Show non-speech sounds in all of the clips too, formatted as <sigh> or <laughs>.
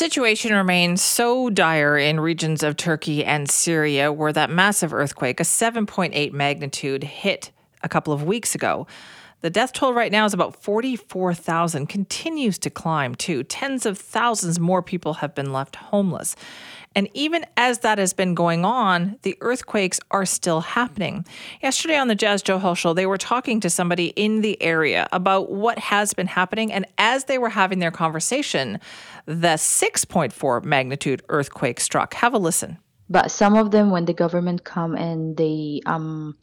Situation remains so dire in regions of Turkey and Syria where that massive earthquake, a 7.8 magnitude, hit a couple of weeks ago. The death toll right now is about 44,000, continues to climb too. Tens of thousands more people have been left homeless. And even as that has been going on, the earthquakes are still happening. Yesterday on the Jas Johal show, they were talking to somebody in the area about what has been happening. And as they were having their conversation, the 6.4 magnitude earthquake struck. Have a listen. But some of them, when the government come and they um,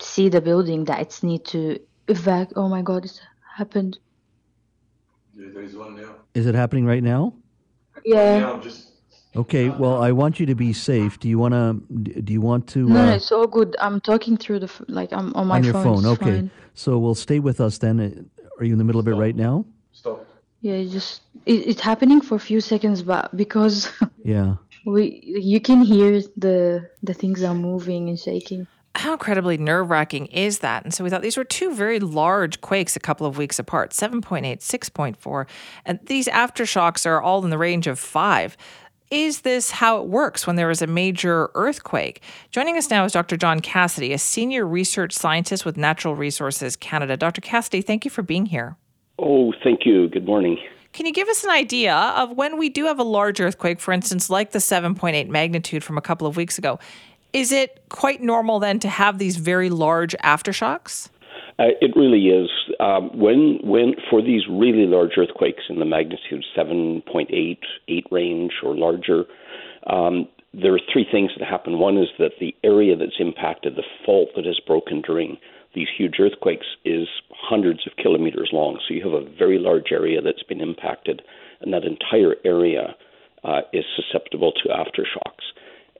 see the building that it's need to evac. Oh my God, it's happened. There is one now. Is it happening right now? Yeah. Now, just Okay. Well, I want you to be safe. Do you want to? Do you want to? No, no, uh, it's all good. I'm talking through the like I'm on my on your phone. phone. Okay. fine. So we'll stay with us then. Uh, Are you in the middle of it right now? stop. Yeah, just it, it's happening for a few seconds, but because <laughs> Yeah. we you can hear the the things are moving and shaking. How incredibly nerve wracking is that? And so we thought these were two very large quakes a couple of weeks apart 7.8, 6.4. And these aftershocks are all in the range of five. Is this how it works when there is a major earthquake? Joining us now is Dr. John Cassidy, a senior research scientist with Natural Resources Canada. Dr. Cassidy, thank you for being here. Oh, thank you. Good morning. Can you give us an idea of when we do have a large earthquake, for instance, like the 7.8 magnitude from a couple of weeks ago? Is it quite normal then to have these very large aftershocks? Uh, it really is. Um, when when for these really large earthquakes in the magnitude 7.8, 8 range or larger, um, there are three things that happen. One is that the area that's impacted, the fault that has broken during these huge earthquakes, is hundreds of kilometers long. So you have a very large area that's been impacted, and that entire area uh, is susceptible to aftershocks.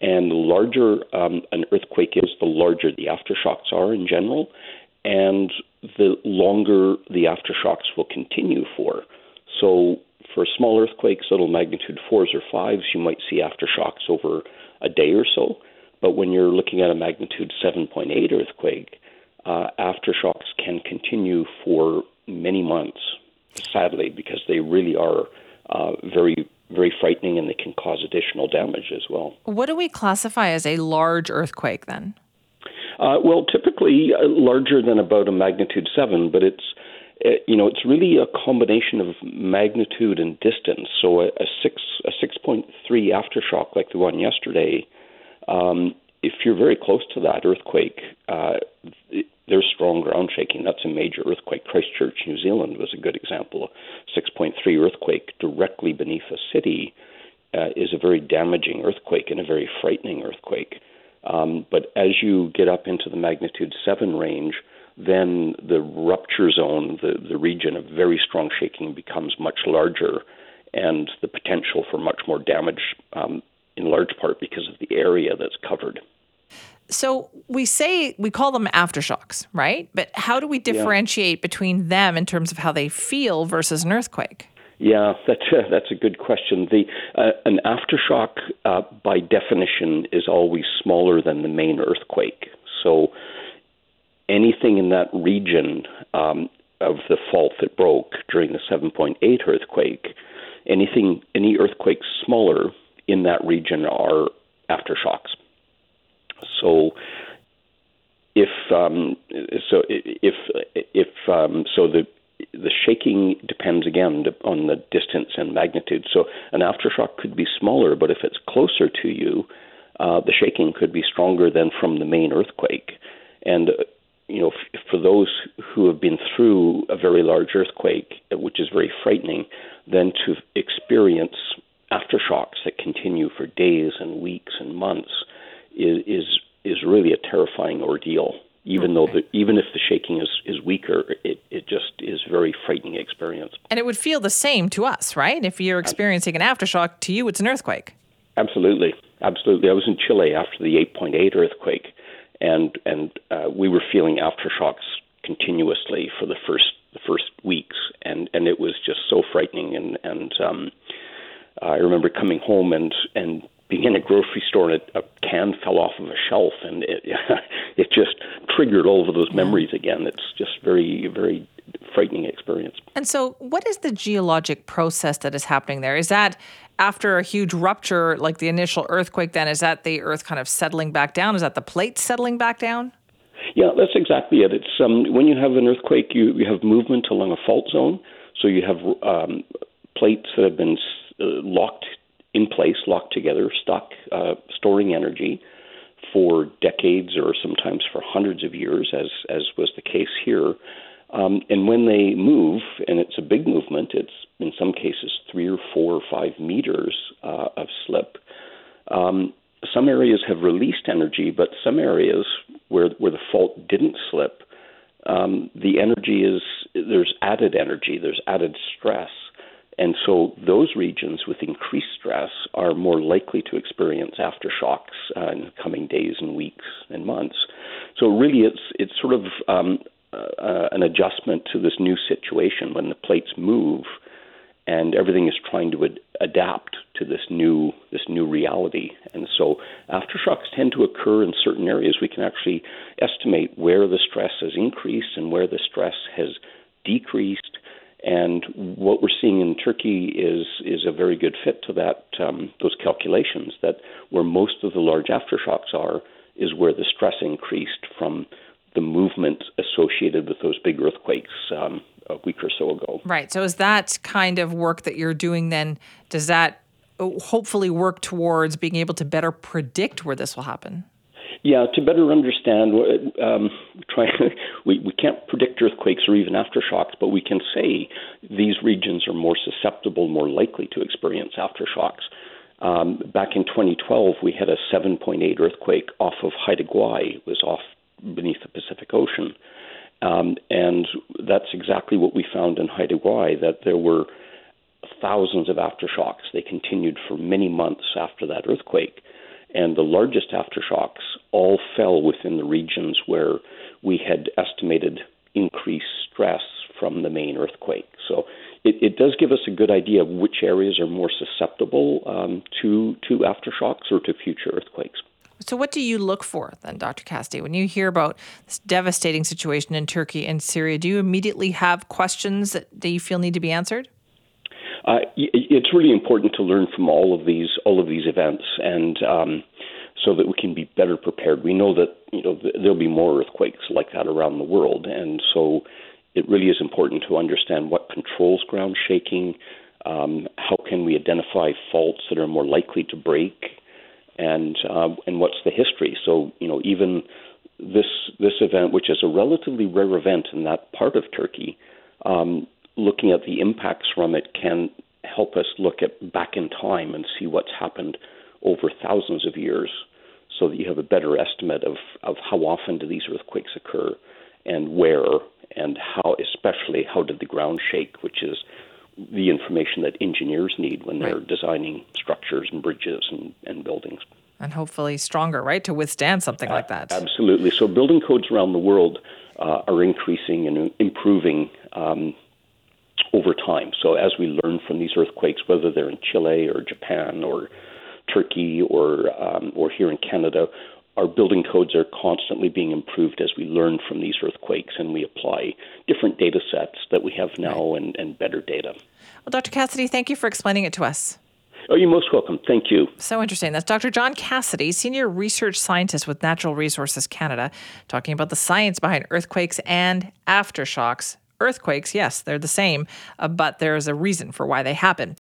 And the larger um, an earthquake is, the larger the aftershocks are in general, and the longer the aftershocks will continue for. So, for small earthquakes, little magnitude fours or fives, you might see aftershocks over a day or so. But when you're looking at a magnitude 7.8 earthquake, uh, aftershocks can continue for many months, sadly, because they really are uh, very, very frightening and they can cause additional damage as well. What do we classify as a large earthquake then? Uh, well, typically uh, larger than about a magnitude seven, but it's uh, you know it's really a combination of magnitude and distance. So a, a six a six point three aftershock like the one yesterday, um, if you're very close to that earthquake, uh, there's strong ground shaking. That's a major earthquake. Christchurch, New Zealand, was a good example. A 6.3 earthquake directly beneath a city uh, is a very damaging earthquake and a very frightening earthquake. Um, but as you get up into the magnitude 7 range, then the rupture zone, the, the region of very strong shaking, becomes much larger, and the potential for much more damage, um, in large part because of the area that's covered. So we say we call them aftershocks, right? But how do we differentiate between them in terms of how they feel versus an earthquake? Yeah, that's a, that's a good question. The uh, an aftershock, uh, by definition, is always smaller than the main earthquake. So anything in that region um, of the fault that broke during the 7.8 earthquake, anything any earthquakes smaller in that region are aftershocks. So if um, so if if um, so the shaking depends again on the distance and magnitude. So an aftershock could be smaller, but if it's closer to you, uh, the shaking could be stronger than from the main earthquake. And uh, you know, f- for those who have been through a very large earthquake, which is very frightening, then to experience aftershocks that continue for days and weeks and months is is, is really a terrifying ordeal even though the, even if the shaking is, is weaker, it, it just is very frightening experience. And it would feel the same to us, right? If you're experiencing an aftershock, to you, it's an earthquake. Absolutely, absolutely. I was in Chile after the 8.8 earthquake, and and uh, we were feeling aftershocks continuously for the first the first weeks, and and it was just so frightening. And and um, I remember coming home and and being in a grocery store and a, a can fell off of a shelf, and it <laughs> it just triggered all of those memories again. It's just very very frightening experience. And so, what is the geologic process that is happening there? Is that after a huge rupture, like the initial earthquake, then is that the earth kind of settling back down? Is that the plates settling back down? Yeah, that's exactly it. It's um, when you have an earthquake, you, you have movement along a fault zone. So you have um, plates that have been uh, locked in place, locked together, stuck, uh, storing energy for decades or sometimes for hundreds of years, as as was the case here. Um, and when they move, and it's a big movement, it's in some cases three or four or five meters uh, of slip. Um, some areas have released energy, but some areas where where the fault didn't slip, um, the energy is there's added energy, there's added stress, and so those regions with increased stress are more likely to experience aftershocks uh, in the coming days and weeks and months. So really, it's it's sort of um, uh, an adjustment to this new situation when the plates move and everything is trying to ad- adapt to this new this new reality. And so aftershocks tend to occur in certain areas. We can actually estimate where the stress has increased and where the stress has decreased. What we're seeing in Turkey is is a very good fit to that um, those calculations. That where most of the large aftershocks are is where the stress increased from the movement associated with those big earthquakes um, a week or so ago. Right. So is that kind of work that you're doing then? Does that uh, hopefully work towards being able to better predict where this will happen? Yeah, to better understand, um, try, <laughs> we, we can't predict earthquakes or even aftershocks, but we can say these regions are more susceptible, more likely to experience aftershocks. Um, back in 2012, we had a 7.8 earthquake off of Haida Gwaii. It was off beneath the Pacific Ocean. Um, and that's exactly what we found in Haida Gwaii, that there were thousands of aftershocks. They continued for many months after that earthquake. And the largest aftershocks all fell within the regions where we had estimated increased stress from the main earthquake. So it, it does give us a good idea of which areas are more susceptible um, to, to aftershocks or to future earthquakes. So, what do you look for then, Dr. Cassidy? When you hear about this devastating situation in Turkey and Syria, do you immediately have questions that, that you feel need to be answered? Uh, it's really important to learn from all of these all of these events, and um, so that we can be better prepared. We know that you know there'll be more earthquakes like that around the world, and so it really is important to understand what controls ground shaking. Um, how can we identify faults that are more likely to break? and uh, and what's the history. So you know even this this event, which is a relatively rare event in that part of Turkey, um, looking at the impacts from it can help us look at back in time and see what's happened over thousands of years, so that you have a better estimate of of how often do these earthquakes occur, and where, and how, especially how did the ground shake, which is the information that engineers need when they're right. designing structures and bridges and, and buildings. And hopefully stronger, right, to withstand something uh, like that. Absolutely. So building codes around the world uh, are increasing and improving um, time. So as we learn from these earthquakes, whether they're in Chile or Japan or Turkey or um, or here in Canada, our building codes are constantly being improved as we learn from these earthquakes and we apply different data sets that we have now and, and better data. Well, Dr. Cassidy, thank you for explaining it to us. Oh, you're most welcome. Thank you. So interesting. That's Dr. John Cassidy, Senior Research Scientist with Natural Resources Canada, talking about the science behind earthquakes and aftershocks. Earthquakes, yes, they're the same, uh, but there's a reason for why they happen.